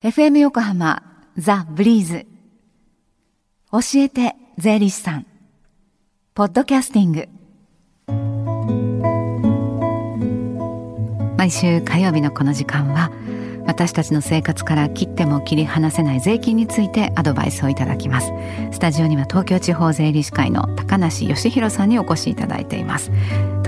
FM 横浜ザ・ブリーズ。教えて税理士さん。ポッドキャスティング。毎週火曜日のこの時間は私たちの生活から切っても切り離せない税金についてアドバイスをいただきます。スタジオには東京地方税理士会の高梨義弘さんにお越しいただいています。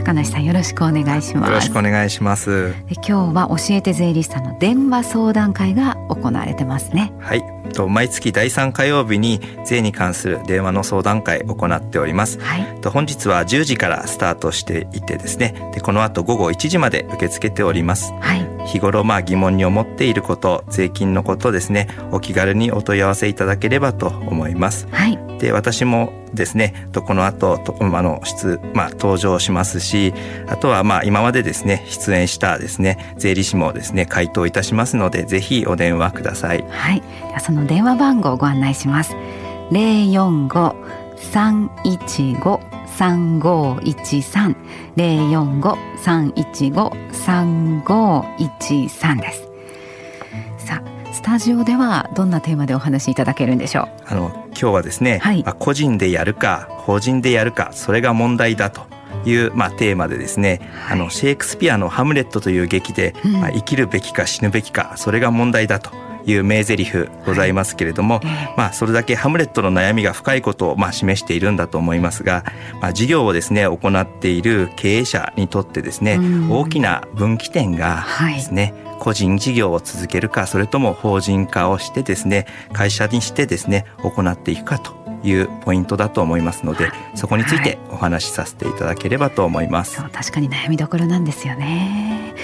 高梨さんよろしくお願いします。よろしくお願いします。今日は教えて税理士さんの電話相談会が行われてますね。はい。と毎月第3火曜日に税に関する電話の相談会を行っております、はい、と本日は10時からスタートしていてですね。でこの後午後1時まで受け付けております、はい、日頃まあ疑問に思っていること税金のことですね。お気軽にお問い合わせいただければと思います、はい、で私もですねとこの後とあの出、まあ、登場しますしあとはまあ今までですね出演したですね税理士もですね回答いたしますのでぜひお電話ください。はい。その電話番号をご案内します。零四五三一五三五一三。零四五三一五三五一三です。さあスタジオではどんなテーマでお話しいただけるんでしょう？あの今日はですね、はい、まあ、個人でやるか法人でやるかそれが問題だという、まあ、テーマでですね、はい、あのシェイクスピアの「ハムレット」という劇で、うん、まあ、生きるべきか死ぬべきかそれが問題だという名台詞ございますけれども、はい、まあそれだけハムレットの悩みが深いことをまあ示しているんだと思いますが、まあ、事業をですね行っている経営者にとってですね、うん、大きな分岐点がですね、はい個人事業を続けるかそれとも法人化をしてですね会社にしてですね行っていくかというポイントだと思いますので、そこについてお話しさせていただければと思います。はい、確かに悩みどころなんですよね。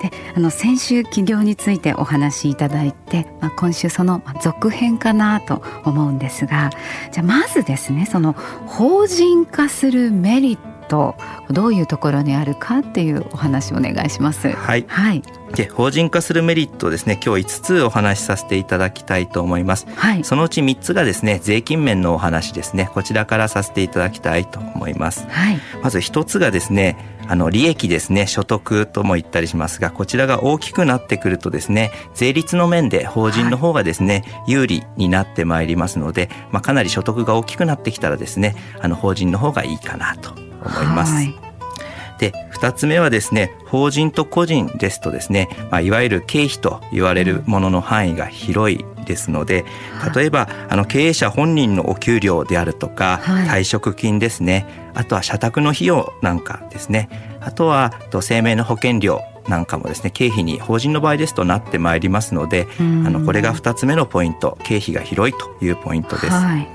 であの先週起業についてお話しいただいて、まあ、今週その続編かなと思うんですがじゃあまずですねその法人化するメリットどういうところにあるかっていうお話をお願いします。はい、はい、で法人化するメリットですね今日5つお話しさせていただきたいと思います、はい、そのうち3つがですね税金面のお話ですね。こちらからさせていただきたいと思います、はい、まず1つがですねあの利益ですね。所得とも言ったりしますがこちらが大きくなってくるとですね税率の面で法人の方がですね、はい、有利になってまいりますので、まあ、かなり所得が大きくなってきたらですねあの法人の方がいいかなと思います。はい。で2つ目はですね法人と個人ですとですね、まあ、いわゆる経費と言われるものの範囲が広いですので例えばあの経営者本人のお給料であるとか、退職金ですねあとは社宅の費用なんかですねあとは生命の保険料なんかもですね経費に法人の場合ですとなってまいりますのであのこれが2つ目のポイント経費が広いというポイントです。はい。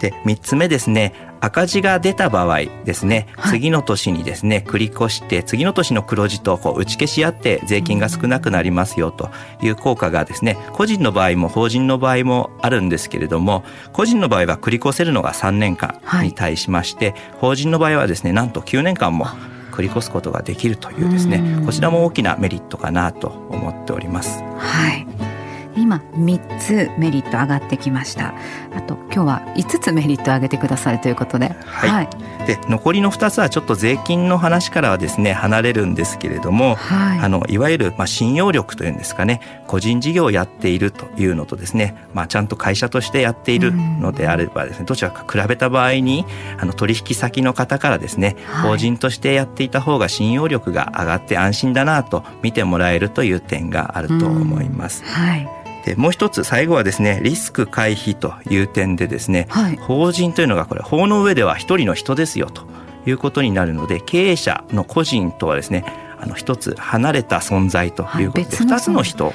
で3つ目ですね赤字が出た場合ですね、はい、次の年にですね繰り越して次の年の黒字とこう打ち消し合って税金が少なくなりますよという効果がですね個人の場合も法人の場合もあるんですけれども個人の場合は繰り越せるのが3年間に対しまして、はい、法人の場合はですねなんと9年間も繰り越すことができるというですねこちらも大きなメリットかなと思っております。はい今3つメリット上がってきましたあと今日は5つメリット上げてくださるということで、はい、はい、で残りの2つはちょっと税金の話からはですね離れるんですけれども、はい、あのいわゆるまあ信用力というんですかね。個人事業をやっているというのとですね、まあ、ちゃんと会社としてやっているのであればですねどちらか比べた場合にあの取引先の方からですね、はい、法人としてやっていた方が信用力が上がって安心だなと見てもらえるという点があると思います。はいでもう一つ最後はですねリスク回避という点でですね、はい、法人というのがこれ法の上では一人の人ですよと。いうことになるので経営者の個人とはですねあの一つ離れた存在ということで二つの人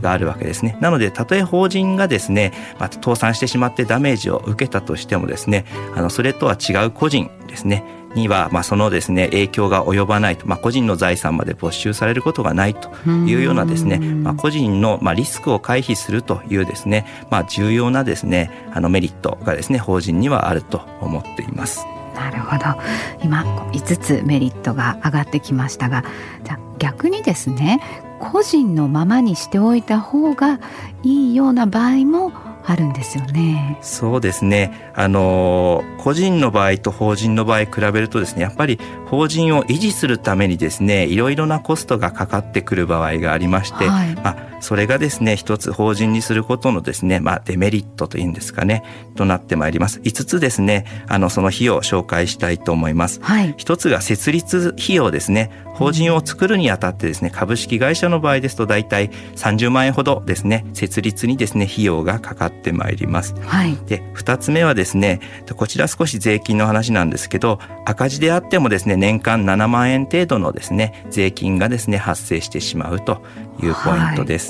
があるわけですね。なのでたとえ法人がですね、まあ、倒産してしまってダメージを受けたとしてもですねあのそれとは違う個人ですねには、まあ、そのですね影響が及ばないと、まあ、個人の財産まで没収されることがないというようなですね、まあ、個人の、まあ、リスクを回避するというですね、まあ、重要なですねあのメリットがですね法人にはあると思っています。なるほど今5つメリットが上がってきましたがじゃ逆にですね個人のままにしておいた方がいいような場合もあるんですよね。そうですね。あの個人の場合と法人の場合比べるとですね、やっぱり法人を維持するためにですね、いろいろなコストがかかってくる場合がありまして、はい、まあそれがですね一つ法人にすることのですねまあデメリットというんですかねとなってまいります。5つですねあのその費用を紹介したいと思います、はい、1つが設立費用ですね。法人を作るにあたってですね株式会社の場合ですと大体30万円ほどですね設立にですね費用がかかってまいります、はい、で2つ目はですねこちら少し税金の話なんですけど赤字であってもですね年間7万円程度のですね税金がですね発生してしまうというポイントです。はい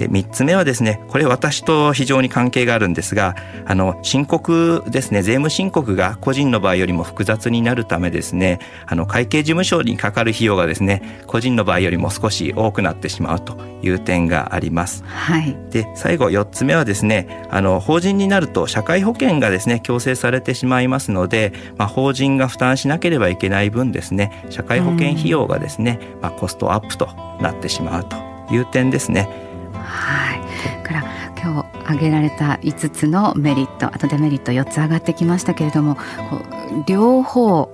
で3つ目はですねこれ私と非常に関係があるんですがあの申告ですね税務申告が個人の場合よりも複雑になるためですねあの会計事務所にかかる費用がですね個人の場合よりも少し多くなってしまうという点があります。はい、で最後4つ目はですねあの法人になると社会保険がですね強制されてしまいますので、まあ、法人が負担しなければいけない分ですね社会保険費用がですね、まあ、コストアップとなってしまうという点ですね。はい。から今日挙げられた5つのメリットあとデメリット4つ上がってきましたけれども両方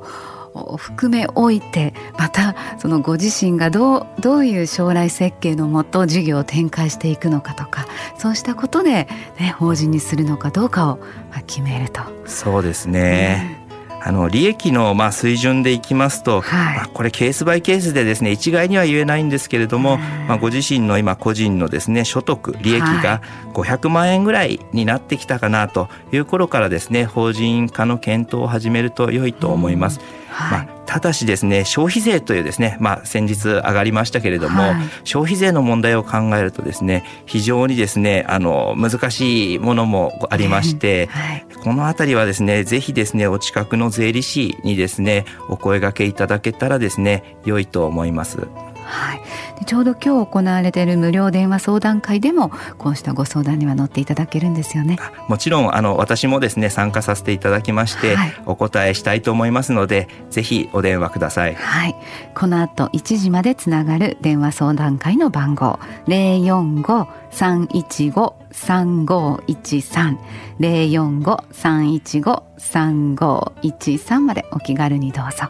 含めおいてまたそのご自身がどうどういう将来設計のもと事業を展開していくのかとかそうしたことで、ね、法人にするのかどうかを決めると。そうですね、うんあの利益のまあ水準でいきますと、はい、まあ、これケースバイケースでですね一概には言えないんですけれども、まあ、ご自身の今個人のですね所得利益が500万円ぐらいになってきたかなという頃からですね法人化の検討を始めると良いと思います。はい、まあただしですね消費税というですね、まあ、先日上がりましたけれども、はい、消費税の問題を考えるとですね非常にですねあの難しいものもありまして、はい、この辺りはですねぜひですねお近くの税理士にですねお声がけいただけたらですね良いと思います。はい、ちょうど今日行われている無料電話相談会でもこうしたご相談には乗っていただけるんですよね。もちろんあの私もですね参加させていただきまして、はい、お答えしたいと思いますのでぜひお電話ください。はい。この後1時までつながる電話相談会の番号。045-315-3513 045-315-3513までお気軽にどうぞ。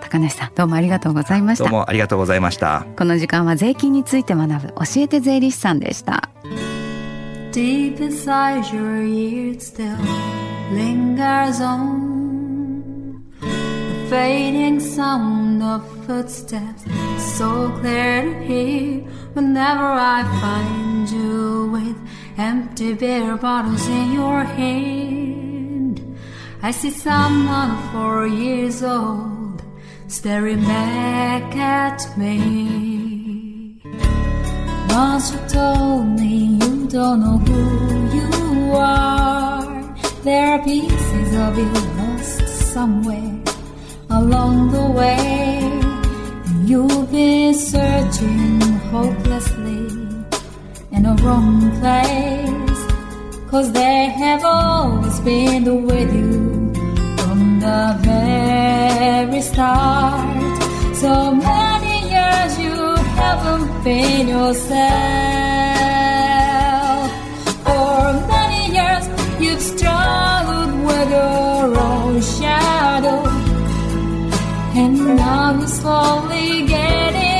高梨さんどうもありがとうございましたどうもありがとうございましたこの時間は税金について学ぶ教えて税理士さんでした Deep inside your ears still lingers on The fading sound of footsteps So clear to hear Whenever I find you with Empty beer bottles in your hand I see someone four years old staring back at me. Once you told me you don't know who you are. There are pieces of you lost somewhere along the way. And you've been searching hopelessly in a wrong place. Cause they have always been with you from the very start. So many years you haven't been yourself. For many years you've struggled with your own shadow. And now you're slowly getting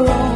Oh.